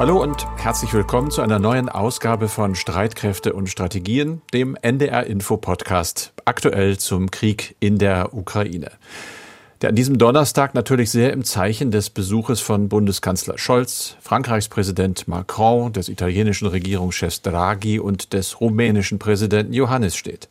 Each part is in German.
Hallo und herzlich willkommen zu einer neuen Ausgabe von Streitkräfte und Strategien, dem NDR Info Podcast, aktuell zum Krieg in der Ukraine. Der an diesem Donnerstag natürlich sehr im Zeichen des Besuches von Bundeskanzler Scholz, Frankreichs Präsident Macron, des italienischen Regierungschefs Draghi und des rumänischen Präsidenten Johannes steht.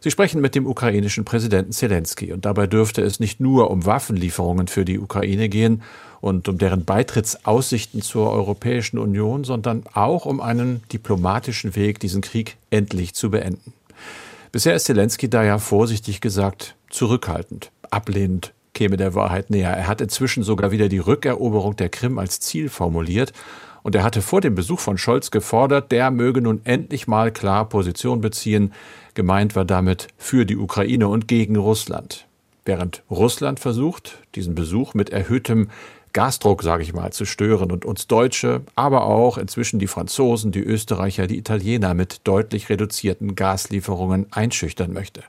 Sie sprechen mit dem ukrainischen Präsidenten Zelensky und dabei dürfte es nicht nur um Waffenlieferungen für die Ukraine gehen, und um deren Beitrittsaussichten zur Europäischen Union, sondern auch um einen diplomatischen Weg, diesen Krieg endlich zu beenden. Bisher ist Zelensky da ja vorsichtig gesagt zurückhaltend, ablehnend käme der Wahrheit näher. Er hat inzwischen sogar wieder die Rückeroberung der Krim als Ziel formuliert und er hatte vor dem Besuch von Scholz gefordert, der möge nun endlich mal klar Position beziehen. Gemeint war damit für die Ukraine und gegen Russland. Während Russland versucht, diesen Besuch mit erhöhtem Gasdruck, sage ich mal, zu stören und uns Deutsche, aber auch inzwischen die Franzosen, die Österreicher, die Italiener mit deutlich reduzierten Gaslieferungen einschüchtern möchte.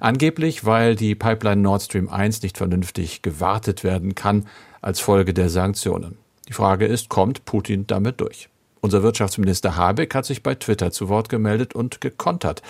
Angeblich, weil die Pipeline Nord Stream 1 nicht vernünftig gewartet werden kann als Folge der Sanktionen. Die Frage ist, kommt Putin damit durch? Unser Wirtschaftsminister Habeck hat sich bei Twitter zu Wort gemeldet und gekontert.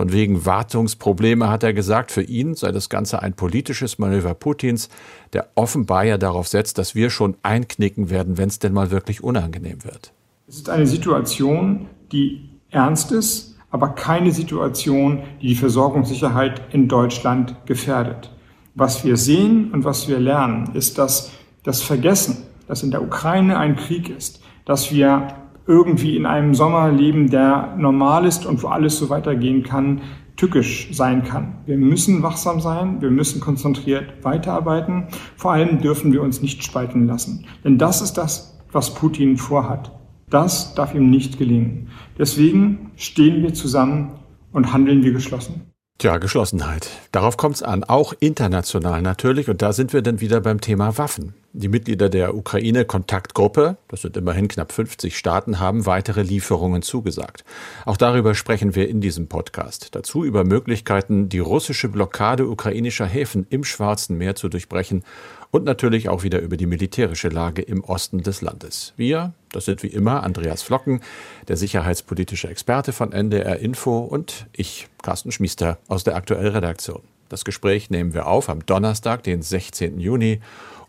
Von wegen Wartungsprobleme hat er gesagt, für ihn sei das Ganze ein politisches Manöver Putins, der offenbar ja darauf setzt, dass wir schon einknicken werden, wenn es denn mal wirklich unangenehm wird. Es ist eine Situation, die ernst ist, aber keine Situation, die die Versorgungssicherheit in Deutschland gefährdet. Was wir sehen und was wir lernen, ist, dass das Vergessen, dass in der Ukraine ein Krieg ist, dass wir irgendwie in einem Sommer leben, der normal ist und wo alles so weitergehen kann, tückisch sein kann. Wir müssen wachsam sein, wir müssen konzentriert weiterarbeiten. Vor allem dürfen wir uns nicht spalten lassen. Denn das ist das, was Putin vorhat. Das darf ihm nicht gelingen. Deswegen stehen wir zusammen und handeln wir geschlossen. Tja, Geschlossenheit. Darauf kommt es an, auch international natürlich. Und da sind wir dann wieder beim Thema Waffen. Die Mitglieder der Ukraine-Kontaktgruppe, das sind immerhin knapp 50 Staaten, haben weitere Lieferungen zugesagt. Auch darüber sprechen wir in diesem Podcast. Dazu über Möglichkeiten, die russische Blockade ukrainischer Häfen im Schwarzen Meer zu durchbrechen und natürlich auch wieder über die militärische Lage im Osten des Landes. Wir, das sind wie immer Andreas Flocken, der sicherheitspolitische Experte von NDR Info und ich, Carsten Schmiester aus der Aktuellredaktion. Das Gespräch nehmen wir auf am Donnerstag, den 16. Juni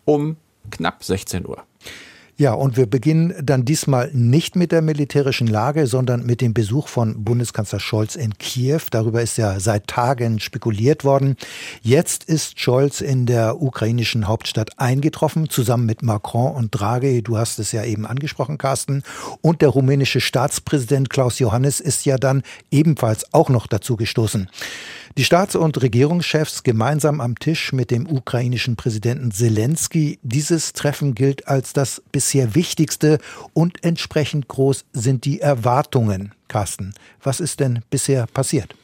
um knapp 16 Uhr. Ja, und wir beginnen dann diesmal nicht mit der militärischen Lage, sondern mit dem Besuch von Bundeskanzler Scholz in Kiew. Darüber ist ja seit Tagen spekuliert worden. Jetzt ist Scholz in der ukrainischen Hauptstadt eingetroffen, zusammen mit Macron und Draghi. Du hast es ja eben angesprochen, Carsten. Und der rumänische Staatspräsident Klaus Johannes ist ja dann ebenfalls auch noch dazu gestoßen. Die Staats- und Regierungschefs gemeinsam am Tisch mit dem ukrainischen Präsidenten Zelensky. Dieses Treffen gilt als das bisher wichtigste und entsprechend groß sind die Erwartungen. Carsten, was ist denn bisher passiert?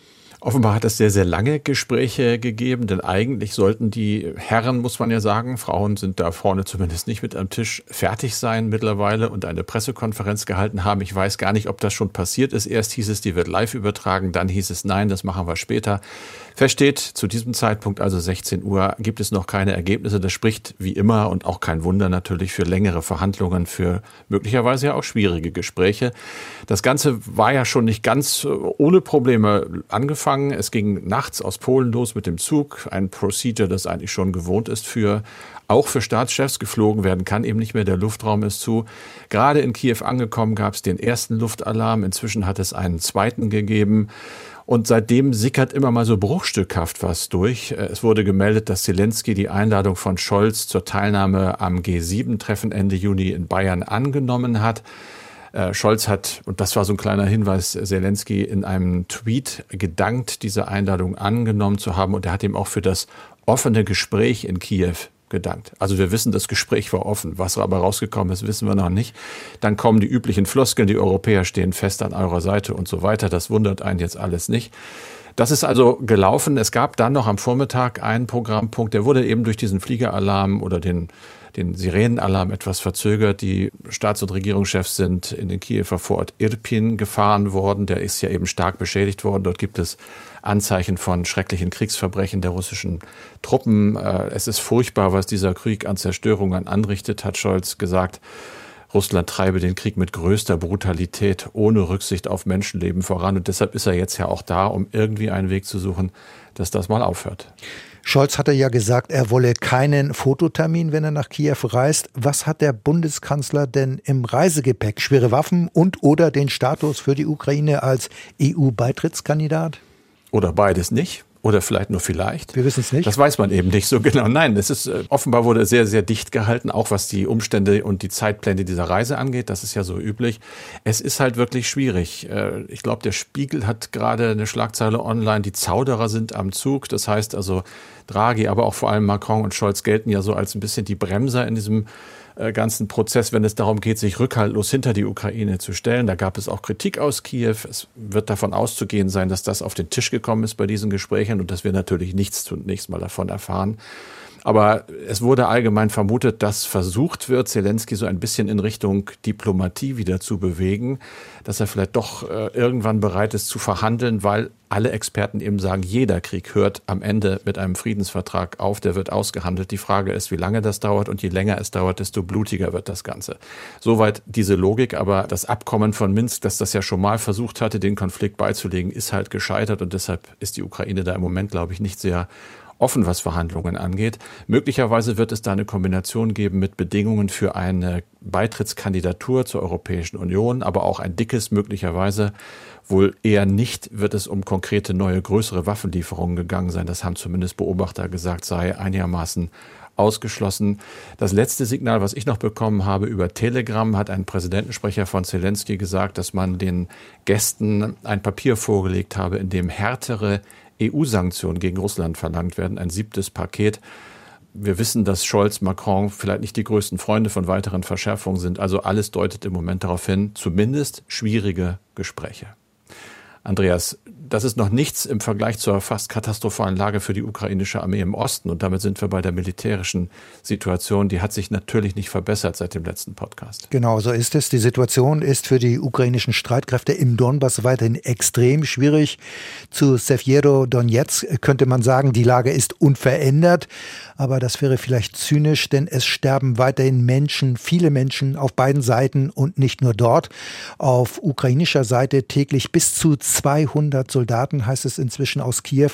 Offenbar hat es sehr, sehr lange Gespräche gegeben, denn eigentlich sollten die Herren, muss man ja sagen, Frauen sind da vorne zumindest nicht mit am Tisch, fertig sein mittlerweile und eine Pressekonferenz gehalten haben. Ich weiß gar nicht, ob das schon passiert ist. Erst hieß es, die wird live übertragen, dann hieß es, nein, das machen wir später. Versteht, zu diesem Zeitpunkt, also 16 Uhr, gibt es noch keine Ergebnisse. Das spricht wie immer und auch kein Wunder natürlich für längere Verhandlungen, für möglicherweise ja auch schwierige Gespräche. Das Ganze war ja schon nicht ganz ohne Probleme angefangen. Es ging nachts aus Polen los mit dem Zug. Ein Procedure, das eigentlich schon gewohnt ist für auch für Staatschefs geflogen werden kann, eben nicht mehr. Der Luftraum ist zu. Gerade in Kiew angekommen gab es den ersten Luftalarm. Inzwischen hat es einen zweiten gegeben. Und seitdem sickert immer mal so bruchstückhaft was durch. Es wurde gemeldet, dass Zelensky die Einladung von Scholz zur Teilnahme am G7-Treffen Ende Juni in Bayern angenommen hat. Äh, Scholz hat, und das war so ein kleiner Hinweis, Zelensky in einem Tweet gedankt, diese Einladung angenommen zu haben. Und er hat ihm auch für das offene Gespräch in Kiew gedankt. Also wir wissen, das Gespräch war offen. Was aber rausgekommen ist, wissen wir noch nicht. Dann kommen die üblichen Floskeln, die Europäer stehen fest an eurer Seite und so weiter. Das wundert einen jetzt alles nicht. Das ist also gelaufen. Es gab dann noch am Vormittag einen Programmpunkt, der wurde eben durch diesen Fliegeralarm oder den den Sirenenalarm etwas verzögert. Die Staats- und Regierungschefs sind in den Kiewer Vorort Irpin gefahren worden. Der ist ja eben stark beschädigt worden. Dort gibt es Anzeichen von schrecklichen Kriegsverbrechen der russischen Truppen. Äh, es ist furchtbar, was dieser Krieg an Zerstörungen anrichtet, hat Scholz gesagt. Russland treibe den Krieg mit größter Brutalität ohne Rücksicht auf Menschenleben voran. Und deshalb ist er jetzt ja auch da, um irgendwie einen Weg zu suchen, dass das mal aufhört. Scholz hatte ja gesagt, er wolle keinen Fototermin, wenn er nach Kiew reist. Was hat der Bundeskanzler denn im Reisegepäck? Schwere Waffen und oder den Status für die Ukraine als EU-Beitrittskandidat? Oder beides nicht? Oder vielleicht nur vielleicht. Wir wissen es nicht. Das weiß man eben nicht so genau. Nein, es ist äh, offenbar wurde sehr, sehr dicht gehalten, auch was die Umstände und die Zeitpläne dieser Reise angeht. Das ist ja so üblich. Es ist halt wirklich schwierig. Äh, ich glaube, der Spiegel hat gerade eine Schlagzeile online, die Zauderer sind am Zug. Das heißt also, Draghi, aber auch vor allem Macron und Scholz gelten ja so als ein bisschen die Bremser in diesem ganzen Prozess, wenn es darum geht, sich rückhaltlos hinter die Ukraine zu stellen. Da gab es auch Kritik aus Kiew. Es wird davon auszugehen sein, dass das auf den Tisch gekommen ist bei diesen Gesprächen und dass wir natürlich nichts zunächst mal davon erfahren. Aber es wurde allgemein vermutet, dass versucht wird, Zelensky so ein bisschen in Richtung Diplomatie wieder zu bewegen, dass er vielleicht doch äh, irgendwann bereit ist zu verhandeln, weil alle Experten eben sagen, jeder Krieg hört am Ende mit einem Friedensvertrag auf, der wird ausgehandelt. Die Frage ist, wie lange das dauert und je länger es dauert, desto blutiger wird das Ganze. Soweit diese Logik, aber das Abkommen von Minsk, das das ja schon mal versucht hatte, den Konflikt beizulegen, ist halt gescheitert und deshalb ist die Ukraine da im Moment, glaube ich, nicht sehr offen, was Verhandlungen angeht. Möglicherweise wird es da eine Kombination geben mit Bedingungen für eine Beitrittskandidatur zur Europäischen Union, aber auch ein dickes möglicherweise. Wohl eher nicht wird es um konkrete neue größere Waffenlieferungen gegangen sein. Das haben zumindest Beobachter gesagt, sei einigermaßen ausgeschlossen. Das letzte Signal, was ich noch bekommen habe über Telegram, hat ein Präsidentensprecher von Zelensky gesagt, dass man den Gästen ein Papier vorgelegt habe, in dem härtere EU-Sanktionen gegen Russland verlangt werden, ein siebtes Paket. Wir wissen, dass Scholz, Macron vielleicht nicht die größten Freunde von weiteren Verschärfungen sind. Also alles deutet im Moment darauf hin, zumindest schwierige Gespräche. Andreas, das ist noch nichts im Vergleich zur fast katastrophalen Lage für die ukrainische Armee im Osten. Und damit sind wir bei der militärischen Situation. Die hat sich natürlich nicht verbessert seit dem letzten Podcast. Genau, so ist es. Die Situation ist für die ukrainischen Streitkräfte im Donbass weiterhin extrem schwierig. Zu Severo Donetsk könnte man sagen, die Lage ist unverändert. Aber das wäre vielleicht zynisch, denn es sterben weiterhin Menschen, viele Menschen auf beiden Seiten und nicht nur dort. Auf ukrainischer Seite täglich bis zu 200 Soldaten, heißt es inzwischen aus Kiew.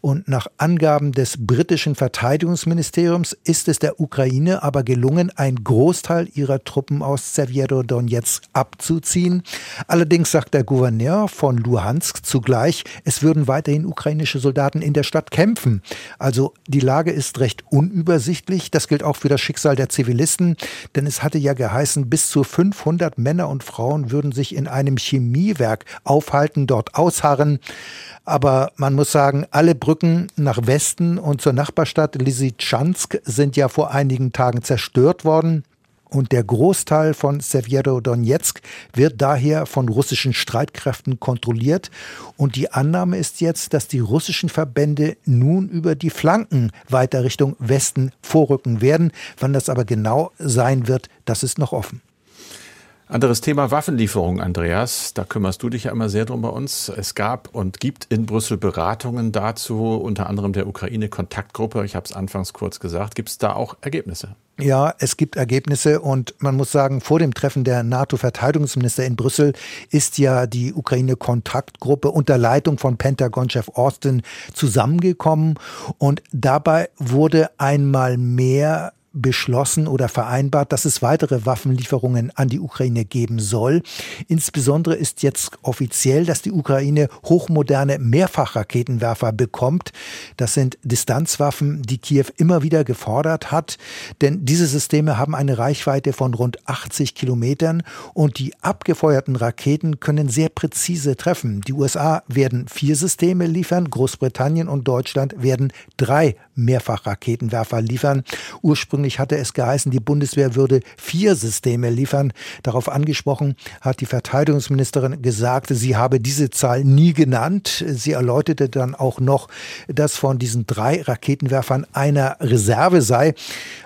Und nach Angaben des britischen Verteidigungsministeriums ist es der Ukraine aber gelungen, einen Großteil ihrer Truppen aus Severo-Donetsk abzuziehen. Allerdings sagt der Gouverneur von Luhansk zugleich, es würden weiterhin ukrainische Soldaten in der Stadt kämpfen. Also die Lage ist recht unübersichtlich. Das gilt auch für das Schicksal der Zivilisten, denn es hatte ja geheißen, bis zu 500 Männer und Frauen würden sich in einem Chemiewerk aufhalten, dort ausharren. Aber man muss sagen, alle Brücken nach Westen und zur Nachbarstadt Lysychansk sind ja vor einigen Tagen zerstört worden. Und der Großteil von Severo-Donetsk wird daher von russischen Streitkräften kontrolliert. Und die Annahme ist jetzt, dass die russischen Verbände nun über die Flanken weiter Richtung Westen vorrücken werden. Wann das aber genau sein wird, das ist noch offen. Anderes Thema Waffenlieferung, Andreas. Da kümmerst du dich ja immer sehr drum bei uns. Es gab und gibt in Brüssel Beratungen dazu, unter anderem der Ukraine-Kontaktgruppe. Ich habe es anfangs kurz gesagt. Gibt es da auch Ergebnisse? Ja, es gibt Ergebnisse und man muss sagen, vor dem Treffen der NATO-Verteidigungsminister in Brüssel ist ja die Ukraine-Kontaktgruppe unter Leitung von Pentagon-Chef Austin zusammengekommen und dabei wurde einmal mehr beschlossen oder vereinbart, dass es weitere Waffenlieferungen an die Ukraine geben soll. Insbesondere ist jetzt offiziell, dass die Ukraine hochmoderne Mehrfachraketenwerfer bekommt. Das sind Distanzwaffen, die Kiew immer wieder gefordert hat, denn diese Systeme haben eine Reichweite von rund 80 Kilometern und die abgefeuerten Raketen können sehr präzise treffen. Die USA werden vier Systeme liefern, Großbritannien und Deutschland werden drei Mehrfachraketenwerfer liefern. Ursprünglich hatte es geheißen, die Bundeswehr würde vier Systeme liefern. Darauf angesprochen hat die Verteidigungsministerin gesagt, sie habe diese Zahl nie genannt. Sie erläuterte dann auch noch, dass von diesen drei Raketenwerfern einer Reserve sei.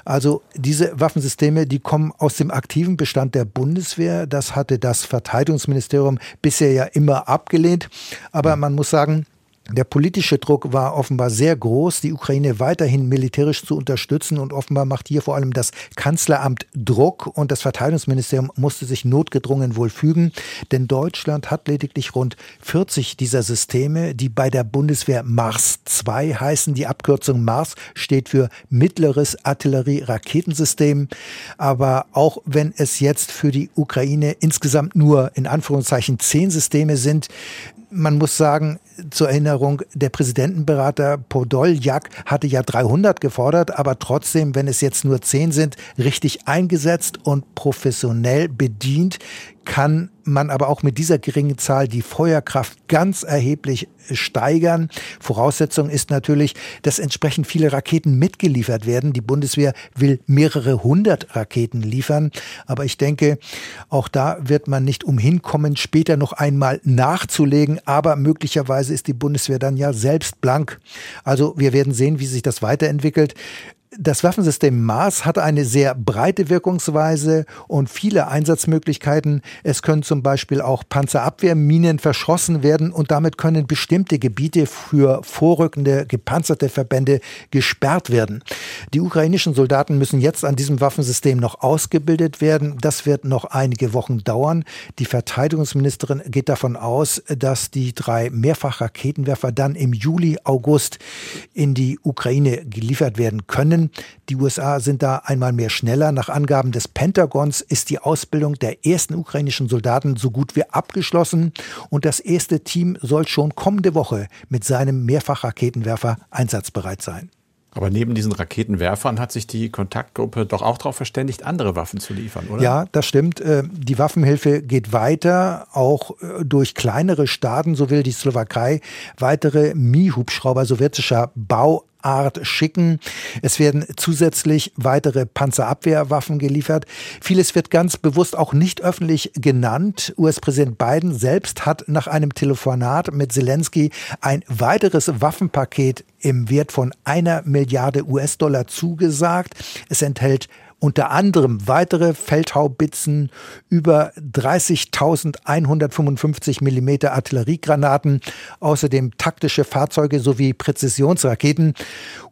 Also diese Waffensysteme, die kommen aus dem aktiven Bestand der Bundeswehr. Das hatte das Verteidigungsministerium bisher ja immer abgelehnt. Aber man muss sagen, Der politische Druck war offenbar sehr groß, die Ukraine weiterhin militärisch zu unterstützen und offenbar macht hier vor allem das Kanzleramt Druck und das Verteidigungsministerium musste sich notgedrungen wohl fügen, denn Deutschland hat lediglich rund 40 dieser Systeme, die bei der Bundeswehr Mars 2 heißen. Die Abkürzung Mars steht für mittleres Artillerie-Raketensystem. Aber auch wenn es jetzt für die Ukraine insgesamt nur in Anführungszeichen zehn Systeme sind, man muss sagen, zur Erinnerung, der Präsidentenberater Podoljak hatte ja 300 gefordert, aber trotzdem, wenn es jetzt nur 10 sind, richtig eingesetzt und professionell bedient, kann man aber auch mit dieser geringen Zahl die Feuerkraft ganz erheblich steigern. Voraussetzung ist natürlich, dass entsprechend viele Raketen mitgeliefert werden. Die Bundeswehr will mehrere hundert Raketen liefern. Aber ich denke, auch da wird man nicht umhin kommen, später noch einmal nachzulegen. Aber möglicherweise ist die Bundeswehr dann ja selbst blank. Also wir werden sehen, wie sich das weiterentwickelt. Das Waffensystem Mars hat eine sehr breite Wirkungsweise und viele Einsatzmöglichkeiten. Es können zum Beispiel auch Panzerabwehrminen verschossen werden und damit können bestimmte Gebiete für vorrückende gepanzerte Verbände gesperrt werden. Die ukrainischen Soldaten müssen jetzt an diesem Waffensystem noch ausgebildet werden. Das wird noch einige Wochen dauern. Die Verteidigungsministerin geht davon aus, dass die drei Mehrfachraketenwerfer dann im Juli, August in die Ukraine geliefert werden können können. Die USA sind da einmal mehr schneller. Nach Angaben des Pentagons ist die Ausbildung der ersten ukrainischen Soldaten so gut wie abgeschlossen und das erste Team soll schon kommende Woche mit seinem Mehrfachraketenwerfer einsatzbereit sein. Aber neben diesen Raketenwerfern hat sich die Kontaktgruppe doch auch darauf verständigt, andere Waffen zu liefern, oder? Ja, das stimmt. Äh, die Waffenhilfe geht weiter, auch äh, durch kleinere Staaten. So will die Slowakei weitere Mi-Hubschrauber sowjetischer Bau Art schicken. Es werden zusätzlich weitere Panzerabwehrwaffen geliefert. Vieles wird ganz bewusst auch nicht öffentlich genannt. US-Präsident Biden selbst hat nach einem Telefonat mit Zelensky ein weiteres Waffenpaket im Wert von einer Milliarde US-Dollar zugesagt. Es enthält unter anderem weitere Feldhaubitzen, über 30.155 Millimeter Artilleriegranaten, außerdem taktische Fahrzeuge sowie Präzisionsraketen.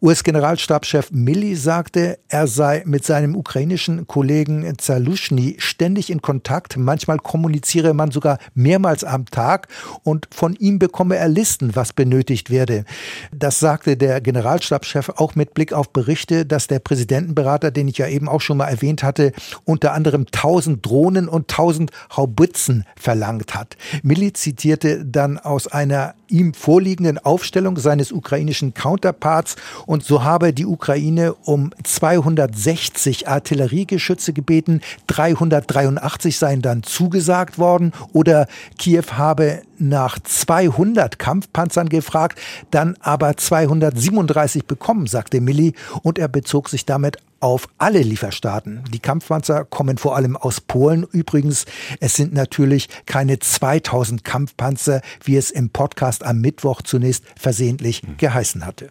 US-Generalstabschef Milley sagte, er sei mit seinem ukrainischen Kollegen Zalushny ständig in Kontakt. Manchmal kommuniziere man sogar mehrmals am Tag und von ihm bekomme er Listen, was benötigt werde. Das sagte der Generalstabschef auch mit Blick auf Berichte, dass der Präsidentenberater, den ich ja eben auch auch schon mal erwähnt hatte, unter anderem 1000 Drohnen und 1000 Haubitzen verlangt hat. Milli zitierte dann aus einer ihm vorliegenden Aufstellung seines ukrainischen Counterparts. Und so habe die Ukraine um 260 Artilleriegeschütze gebeten, 383 seien dann zugesagt worden. Oder Kiew habe nach 200 Kampfpanzern gefragt, dann aber 237 bekommen, sagte Milli und er bezog sich damit auf alle Lieferstaaten. Die Kampfpanzer kommen vor allem aus Polen. Übrigens, es sind natürlich keine 2000 Kampfpanzer, wie es im Podcast am Mittwoch zunächst versehentlich hm. geheißen hatte.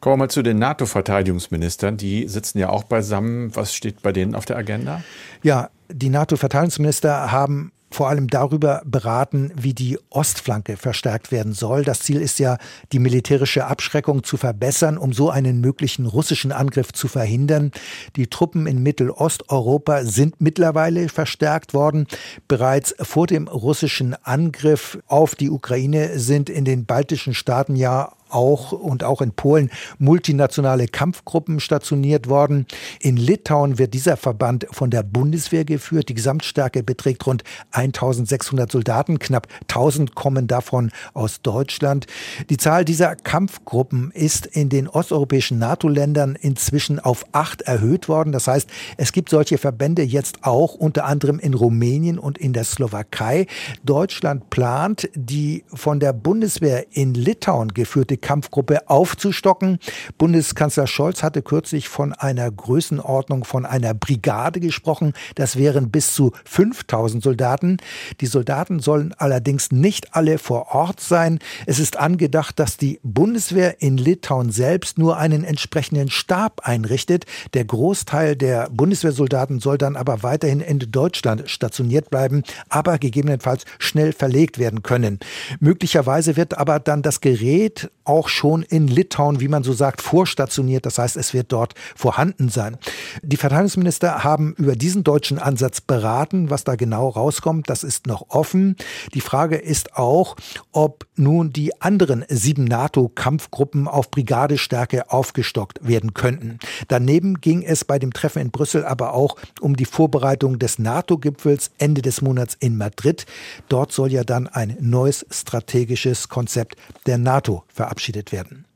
Kommen wir mal zu den NATO-Verteidigungsministern. Die sitzen ja auch beisammen. Was steht bei denen auf der Agenda? Ja, die NATO-Verteidigungsminister haben vor allem darüber beraten, wie die Ostflanke verstärkt werden soll. Das Ziel ist ja, die militärische Abschreckung zu verbessern, um so einen möglichen russischen Angriff zu verhindern. Die Truppen in Mittelosteuropa sind mittlerweile verstärkt worden. Bereits vor dem russischen Angriff auf die Ukraine sind in den baltischen Staaten ja auch und auch in Polen multinationale Kampfgruppen stationiert worden. In Litauen wird dieser Verband von der Bundeswehr geführt. Die Gesamtstärke beträgt rund 1600 Soldaten. Knapp 1000 kommen davon aus Deutschland. Die Zahl dieser Kampfgruppen ist in den osteuropäischen NATO-Ländern inzwischen auf acht erhöht worden. Das heißt, es gibt solche Verbände jetzt auch unter anderem in Rumänien und in der Slowakei. Deutschland plant, die von der Bundeswehr in Litauen geführte Kampfgruppe aufzustocken. Bundeskanzler Scholz hatte kürzlich von einer Größenordnung von einer Brigade gesprochen. Das wären bis zu 5000 Soldaten. Die Soldaten sollen allerdings nicht alle vor Ort sein. Es ist angedacht, dass die Bundeswehr in Litauen selbst nur einen entsprechenden Stab einrichtet. Der Großteil der Bundeswehrsoldaten soll dann aber weiterhin in Deutschland stationiert bleiben, aber gegebenenfalls schnell verlegt werden können. Möglicherweise wird aber dann das Gerät auch schon in Litauen, wie man so sagt, vorstationiert. Das heißt, es wird dort vorhanden sein. Die Verteidigungsminister haben über diesen deutschen Ansatz beraten. Was da genau rauskommt, das ist noch offen. Die Frage ist auch, ob nun die anderen sieben NATO-Kampfgruppen auf Brigadestärke aufgestockt werden könnten. Daneben ging es bei dem Treffen in Brüssel aber auch um die Vorbereitung des NATO-Gipfels Ende des Monats in Madrid. Dort soll ja dann ein neues strategisches Konzept der NATO verabschiedet werden.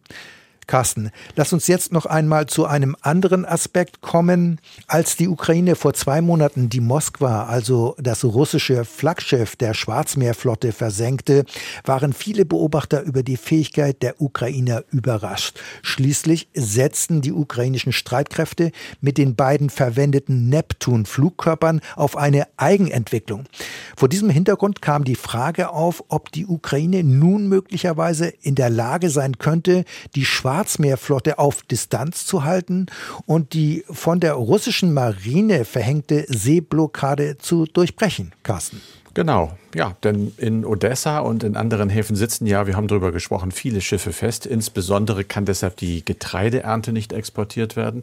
Carsten, lass uns jetzt noch einmal zu einem anderen Aspekt kommen. Als die Ukraine vor zwei Monaten die Moskwa, also das russische Flaggschiff der Schwarzmeerflotte, versenkte, waren viele Beobachter über die Fähigkeit der Ukrainer überrascht. Schließlich setzten die ukrainischen Streitkräfte mit den beiden verwendeten Neptun-Flugkörpern auf eine Eigenentwicklung. Vor diesem Hintergrund kam die Frage auf, ob die Ukraine nun möglicherweise in der Lage sein könnte, die Schwarz Schwarzmeerflotte auf Distanz zu halten und die von der russischen Marine verhängte Seeblockade zu durchbrechen, Carsten. Genau, ja, denn in Odessa und in anderen Häfen sitzen ja, wir haben darüber gesprochen, viele Schiffe fest. Insbesondere kann deshalb die Getreideernte nicht exportiert werden.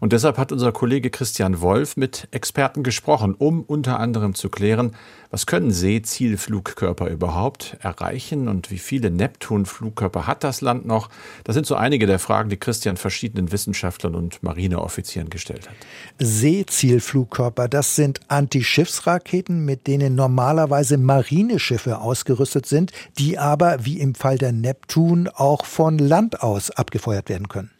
Und deshalb hat unser Kollege Christian Wolf mit Experten gesprochen, um unter anderem zu klären, was können Seezielflugkörper überhaupt erreichen und wie viele Neptun-Flugkörper hat das Land noch? Das sind so einige der Fragen, die Christian verschiedenen Wissenschaftlern und Marineoffizieren gestellt hat. Seezielflugkörper, das sind Antischiffsraketen, mit denen normalerweise Marineschiffe ausgerüstet sind, die aber wie im Fall der Neptun auch von Land aus abgefeuert werden können.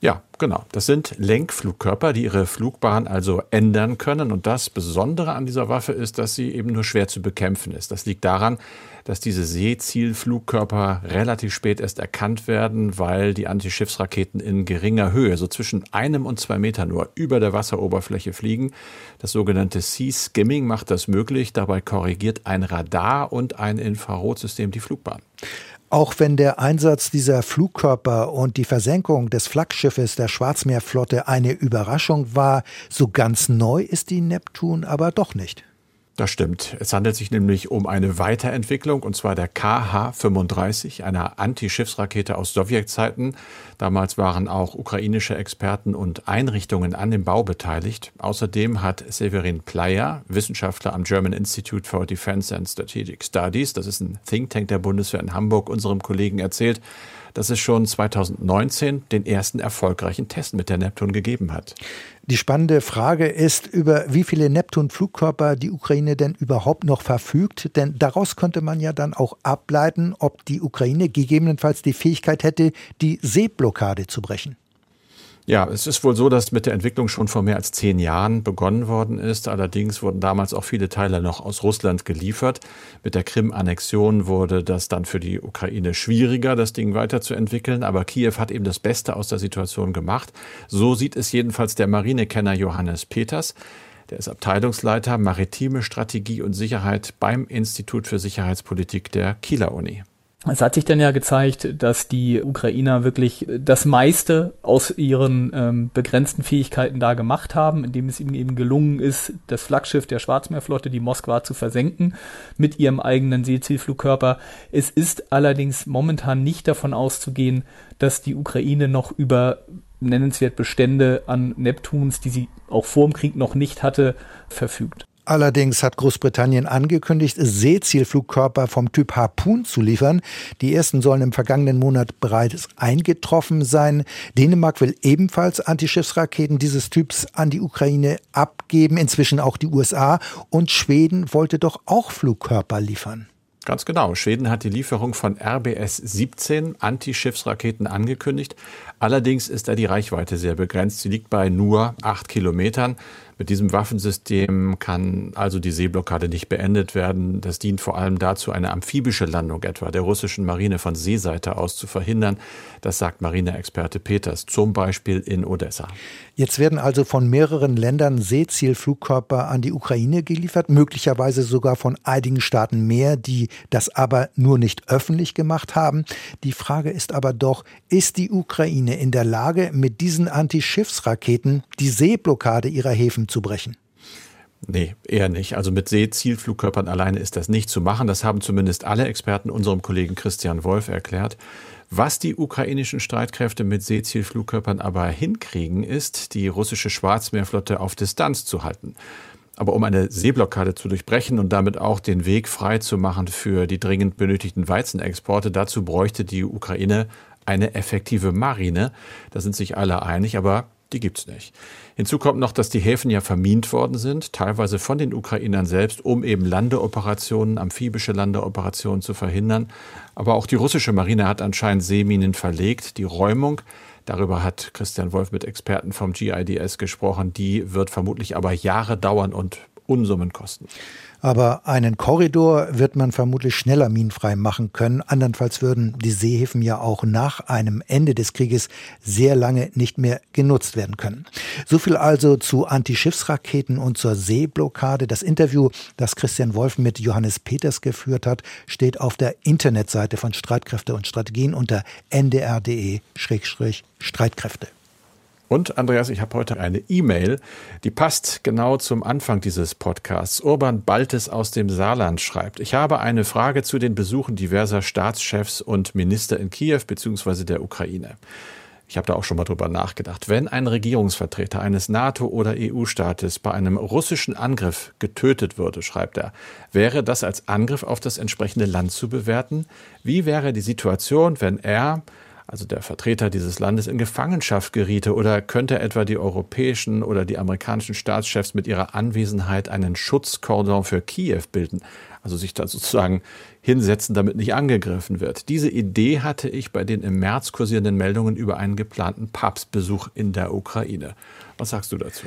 Ja, genau. Das sind Lenkflugkörper, die ihre Flugbahn also ändern können. Und das Besondere an dieser Waffe ist, dass sie eben nur schwer zu bekämpfen ist. Das liegt daran, dass diese Seezielflugkörper relativ spät erst erkannt werden, weil die Antischiffsraketen in geringer Höhe, so zwischen einem und zwei Meter nur, über der Wasseroberfläche fliegen. Das sogenannte Sea Skimming macht das möglich. Dabei korrigiert ein Radar und ein Infrarotsystem die Flugbahn. Auch wenn der Einsatz dieser Flugkörper und die Versenkung des Flaggschiffes der Schwarzmeerflotte eine Überraschung war, so ganz neu ist die Neptun aber doch nicht. Das stimmt. Es handelt sich nämlich um eine Weiterentwicklung, und zwar der KH-35, einer Antischiffsrakete aus Sowjetzeiten. Damals waren auch ukrainische Experten und Einrichtungen an dem Bau beteiligt. Außerdem hat Severin Playa, Wissenschaftler am German Institute for Defense and Strategic Studies, das ist ein Think Tank der Bundeswehr in Hamburg, unserem Kollegen erzählt, dass es schon 2019 den ersten erfolgreichen Test mit der Neptun gegeben hat. Die spannende Frage ist, über wie viele Neptun-Flugkörper die Ukraine denn überhaupt noch verfügt. Denn daraus könnte man ja dann auch ableiten, ob die Ukraine gegebenenfalls die Fähigkeit hätte, die Seeblockade zu brechen. Ja, es ist wohl so, dass mit der Entwicklung schon vor mehr als zehn Jahren begonnen worden ist. Allerdings wurden damals auch viele Teile noch aus Russland geliefert. Mit der Krim-Annexion wurde das dann für die Ukraine schwieriger, das Ding weiterzuentwickeln. Aber Kiew hat eben das Beste aus der Situation gemacht. So sieht es jedenfalls der Marinekenner Johannes Peters. Der ist Abteilungsleiter Maritime Strategie und Sicherheit beim Institut für Sicherheitspolitik der Kieler Uni. Es hat sich dann ja gezeigt, dass die Ukrainer wirklich das meiste aus ihren ähm, begrenzten Fähigkeiten da gemacht haben, indem es ihnen eben gelungen ist, das Flaggschiff der Schwarzmeerflotte, die Moskwa, zu versenken mit ihrem eigenen Seezielflugkörper. Es ist allerdings momentan nicht davon auszugehen, dass die Ukraine noch über nennenswert Bestände an Neptuns, die sie auch vor dem Krieg noch nicht hatte, verfügt. Allerdings hat Großbritannien angekündigt, Seezielflugkörper vom Typ Harpoon zu liefern. Die ersten sollen im vergangenen Monat bereits eingetroffen sein. Dänemark will ebenfalls Antischiffsraketen dieses Typs an die Ukraine abgeben, inzwischen auch die USA. Und Schweden wollte doch auch Flugkörper liefern. Ganz genau. Schweden hat die Lieferung von RBS 17 Antischiffsraketen angekündigt. Allerdings ist da die Reichweite sehr begrenzt. Sie liegt bei nur acht Kilometern. Mit diesem Waffensystem kann also die Seeblockade nicht beendet werden. Das dient vor allem dazu, eine amphibische Landung etwa der russischen Marine von Seeseite aus zu verhindern. Das sagt Marineexperte Peters, zum Beispiel in Odessa. Jetzt werden also von mehreren Ländern Seezielflugkörper an die Ukraine geliefert, möglicherweise sogar von einigen Staaten mehr, die das aber nur nicht öffentlich gemacht haben. Die Frage ist aber doch, ist die Ukraine in der Lage, mit diesen Antischiffsraketen die Seeblockade ihrer Häfen zu brechen? Nee, eher nicht. Also mit Seezielflugkörpern alleine ist das nicht zu machen. Das haben zumindest alle Experten unserem Kollegen Christian Wolf erklärt. Was die ukrainischen Streitkräfte mit Seezielflugkörpern aber hinkriegen, ist, die russische Schwarzmeerflotte auf Distanz zu halten. Aber um eine Seeblockade zu durchbrechen und damit auch den Weg frei zu machen für die dringend benötigten Weizenexporte, dazu bräuchte die Ukraine eine effektive Marine. Da sind sich alle einig, aber die gibt's nicht. Hinzu kommt noch, dass die Häfen ja vermint worden sind, teilweise von den Ukrainern selbst, um eben Landeoperationen, amphibische Landeoperationen zu verhindern. Aber auch die russische Marine hat anscheinend Seeminen verlegt. Die Räumung, darüber hat Christian Wolf mit Experten vom GIDS gesprochen, die wird vermutlich aber Jahre dauern und Unsummen kosten. Aber einen Korridor wird man vermutlich schneller minenfrei machen können. Andernfalls würden die Seehäfen ja auch nach einem Ende des Krieges sehr lange nicht mehr genutzt werden können. So viel also zu Antischiffsraketen und zur Seeblockade. Das Interview, das Christian Wolf mit Johannes Peters geführt hat, steht auf der Internetseite von Streitkräfte und Strategien unter ndr.de-streitkräfte. Und Andreas, ich habe heute eine E-Mail, die passt genau zum Anfang dieses Podcasts. Urban Baltes aus dem Saarland schreibt, ich habe eine Frage zu den Besuchen diverser Staatschefs und Minister in Kiew bzw. der Ukraine. Ich habe da auch schon mal drüber nachgedacht. Wenn ein Regierungsvertreter eines NATO- oder EU-Staates bei einem russischen Angriff getötet würde, schreibt er, wäre das als Angriff auf das entsprechende Land zu bewerten? Wie wäre die Situation, wenn er also der Vertreter dieses Landes, in Gefangenschaft geriete? Oder könnte etwa die europäischen oder die amerikanischen Staatschefs mit ihrer Anwesenheit einen Schutzkordon für Kiew bilden? Also sich da sozusagen hinsetzen, damit nicht angegriffen wird. Diese Idee hatte ich bei den im März kursierenden Meldungen über einen geplanten Papstbesuch in der Ukraine. Was sagst du dazu?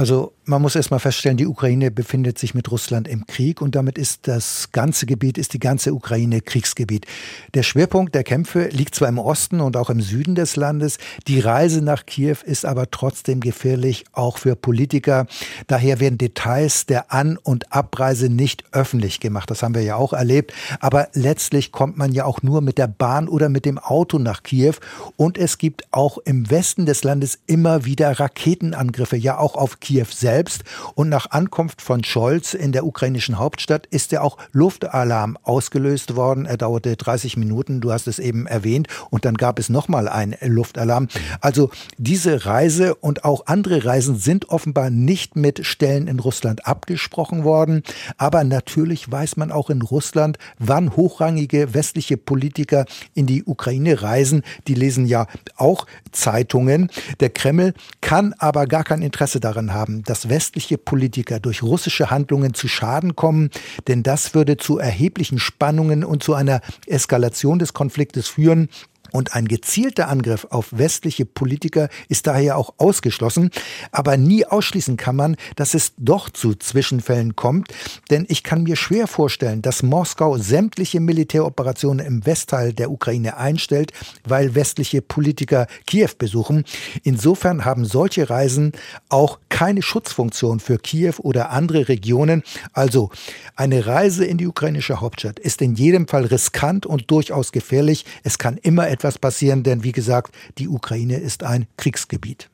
Also man muss erstmal feststellen, die Ukraine befindet sich mit Russland im Krieg und damit ist das ganze Gebiet, ist die ganze Ukraine Kriegsgebiet. Der Schwerpunkt der Kämpfe liegt zwar im Osten und auch im Süden des Landes, die Reise nach Kiew ist aber trotzdem gefährlich, auch für Politiker. Daher werden Details der An- und Abreise nicht öffentlich gemacht. Das haben wir ja auch erlebt. Aber letztlich kommt man ja auch nur mit der Bahn oder mit dem Auto nach Kiew und es gibt auch im Westen des Landes immer wieder Raketenangriffe, ja auch auf Kiew. Kiew selbst. Und nach Ankunft von Scholz in der ukrainischen Hauptstadt ist ja auch Luftalarm ausgelöst worden. Er dauerte 30 Minuten, du hast es eben erwähnt. Und dann gab es nochmal einen Luftalarm. Also diese Reise und auch andere Reisen sind offenbar nicht mit Stellen in Russland abgesprochen worden. Aber natürlich weiß man auch in Russland, wann hochrangige westliche Politiker in die Ukraine reisen. Die lesen ja auch Zeitungen. Der Kreml kann aber gar kein Interesse daran haben, dass westliche Politiker durch russische Handlungen zu Schaden kommen, denn das würde zu erheblichen Spannungen und zu einer Eskalation des Konfliktes führen, und ein gezielter Angriff auf westliche Politiker ist daher auch ausgeschlossen. Aber nie ausschließen kann man, dass es doch zu Zwischenfällen kommt. Denn ich kann mir schwer vorstellen, dass Moskau sämtliche Militäroperationen im Westteil der Ukraine einstellt, weil westliche Politiker Kiew besuchen. Insofern haben solche Reisen auch keine Schutzfunktion für Kiew oder andere Regionen. Also eine Reise in die ukrainische Hauptstadt ist in jedem Fall riskant und durchaus gefährlich. Es kann immer etwas passieren, denn wie gesagt, die Ukraine ist ein Kriegsgebiet.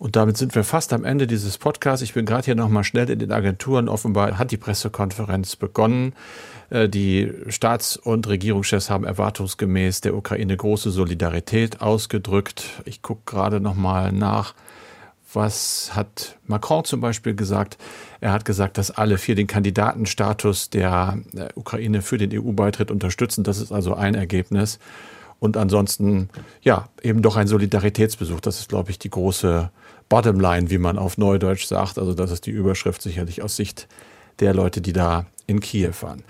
Und damit sind wir fast am Ende dieses Podcasts. Ich bin gerade hier nochmal schnell in den Agenturen. Offenbar hat die Pressekonferenz begonnen. Äh, die Staats- und Regierungschefs haben erwartungsgemäß der Ukraine große Solidarität ausgedrückt. Ich gucke gerade nochmal nach. Was hat Macron zum Beispiel gesagt? Er hat gesagt, dass alle vier den Kandidatenstatus der äh, Ukraine für den EU-Beitritt unterstützen. Das ist also ein Ergebnis. Und ansonsten, ja, eben doch ein Solidaritätsbesuch. Das ist, glaube ich, die große Bottomline, wie man auf Neudeutsch sagt. Also das ist die Überschrift sicherlich aus Sicht der Leute, die da in Kiew waren.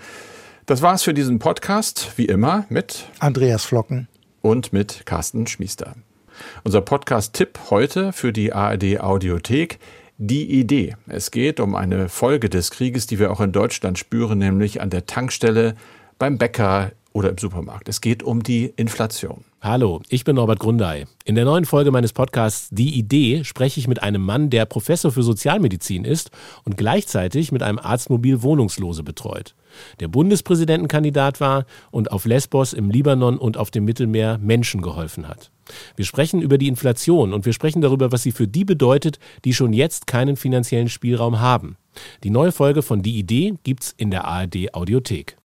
Das war's für diesen Podcast, wie immer, mit Andreas Flocken und mit Carsten Schmiester. Unser Podcast-Tipp heute für die ARD Audiothek die Idee. Es geht um eine Folge des Krieges, die wir auch in Deutschland spüren, nämlich an der Tankstelle, beim Bäcker oder im Supermarkt. Es geht um die Inflation. Hallo, ich bin Norbert Grundei. In der neuen Folge meines Podcasts Die Idee spreche ich mit einem Mann, der Professor für Sozialmedizin ist und gleichzeitig mit einem Arztmobil Wohnungslose betreut. Der Bundespräsidentenkandidat war und auf Lesbos, im Libanon und auf dem Mittelmeer Menschen geholfen hat. Wir sprechen über die Inflation und wir sprechen darüber, was sie für die bedeutet, die schon jetzt keinen finanziellen Spielraum haben. Die neue Folge von Die Idee gibt's in der ARD Audiothek.